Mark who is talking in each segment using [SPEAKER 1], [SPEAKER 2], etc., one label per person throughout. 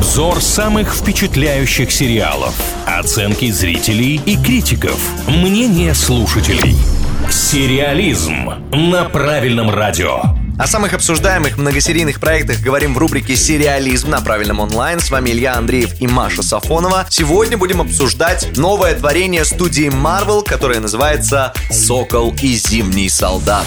[SPEAKER 1] Обзор самых впечатляющих сериалов. Оценки зрителей и критиков. Мнение слушателей. Сериализм на правильном радио.
[SPEAKER 2] О самых обсуждаемых многосерийных проектах говорим в рубрике «Сериализм» на правильном онлайн. С вами Илья Андреев и Маша Сафонова. Сегодня будем обсуждать новое творение студии Marvel, которое называется «Сокол и зимний солдат».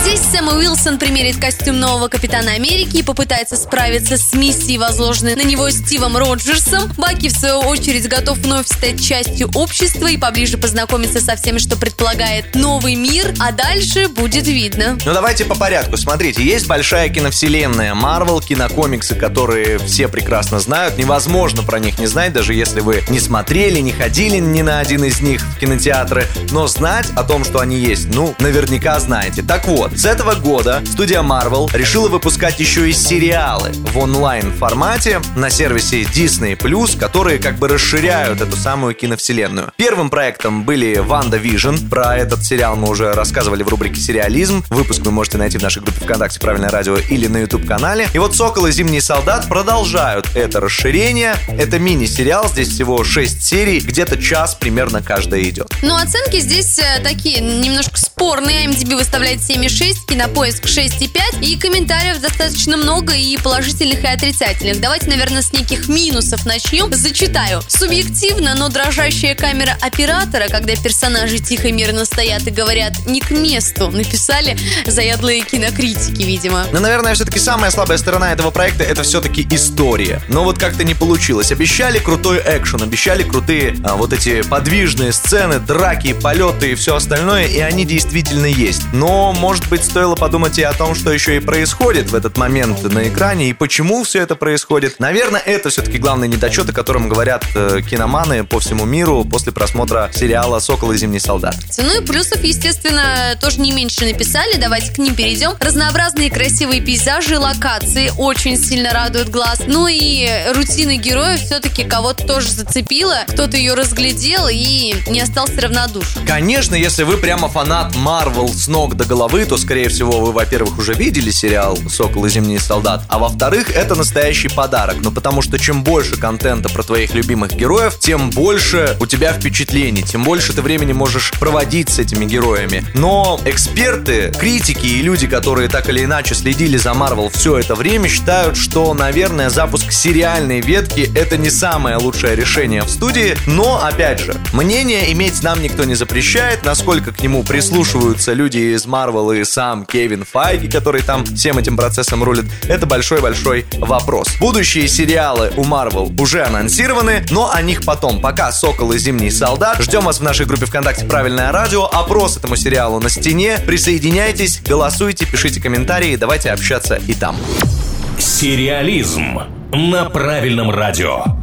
[SPEAKER 3] Здесь Сэм Уилсон примерит костюм нового Капитана Америки и попытается справиться с миссией, возложенной на него Стивом Роджерсом. Баки, в свою очередь, готов вновь стать частью общества и поближе познакомиться со всем, что предполагает новый мир, а дальше будет видно.
[SPEAKER 2] Ну давайте по порядку. Смотрите, есть большая киновселенная Marvel, кинокомиксы, которые все прекрасно знают. Невозможно про них не знать, даже если вы не смотрели, не ходили ни на один из них в кинотеатры. Но знать о том, что они есть, ну, наверняка знаете. Так вот, с этого года студия Marvel решила выпускать еще и сериалы в онлайн-формате на сервисе Disney+, которые как бы расширяют эту самую киновселенную. Первым проектом были Ванда Vision. Про этот сериал мы уже рассказывали в рубрике «Сериализм». Выпуск вы можете найти в нашей группе ВКонтакте «Правильное радио» или на YouTube-канале. И вот «Сокол и Зимний солдат» продолжают это расширение. Это мини-сериал, здесь всего 6 серий, где-то час примерно каждая идет.
[SPEAKER 3] Ну, оценки здесь э, такие немножко спорные. IMDb выставляет 7,6 6, кинопоиск 6,5. И комментариев достаточно много и положительных, и отрицательных. Давайте, наверное, с неких минусов начнем. Зачитаю. Субъективно, но дрожащая камера оператора, когда персонажи тихо и мирно стоят и говорят не к месту, написали заядлые кинокритики, видимо.
[SPEAKER 2] Но, наверное, все-таки самая слабая сторона этого проекта это все-таки история. Но вот как-то не получилось. Обещали крутой экшен, обещали крутые а, вот эти подвижные сцены, драки, полеты и все остальное, и они действительно есть. Но, может быть, стоило подумать и о том, что еще и происходит в этот момент на экране и почему все это происходит. Наверное, это все-таки главный недочет, о котором говорят э, киноманы по всему миру после просмотра сериала «Сокол и зимний солдат».
[SPEAKER 3] Ну и плюсов, естественно, тоже не меньше написали. Давайте к ним перейдем. Разнообразные красивые пейзажи, локации очень сильно радуют глаз. Ну и рутины героев все-таки кого-то тоже зацепила. Кто-то ее разглядел и не остался равнодушен.
[SPEAKER 2] Конечно, если вы прямо фанат Марвел с ног до головы, то скорее всего, вы, во-первых, уже видели сериал «Сокол и зимний солдат», а во-вторых, это настоящий подарок. Ну, потому что чем больше контента про твоих любимых героев, тем больше у тебя впечатлений, тем больше ты времени можешь проводить с этими героями. Но эксперты, критики и люди, которые так или иначе следили за Марвел все это время, считают, что, наверное, запуск сериальной ветки — это не самое лучшее решение в студии, но, опять же, мнение иметь нам никто не запрещает, насколько к нему прислушиваются люди из Марвел и сам Кевин Файги, который там всем этим процессом рулит, это большой-большой вопрос. Будущие сериалы у Marvel уже анонсированы, но о них потом. Пока «Сокол» и «Зимний солдат». Ждем вас в нашей группе ВКонтакте «Правильное радио». Опрос этому сериалу на стене. Присоединяйтесь, голосуйте, пишите комментарии, давайте общаться и там.
[SPEAKER 1] Сериализм на правильном радио.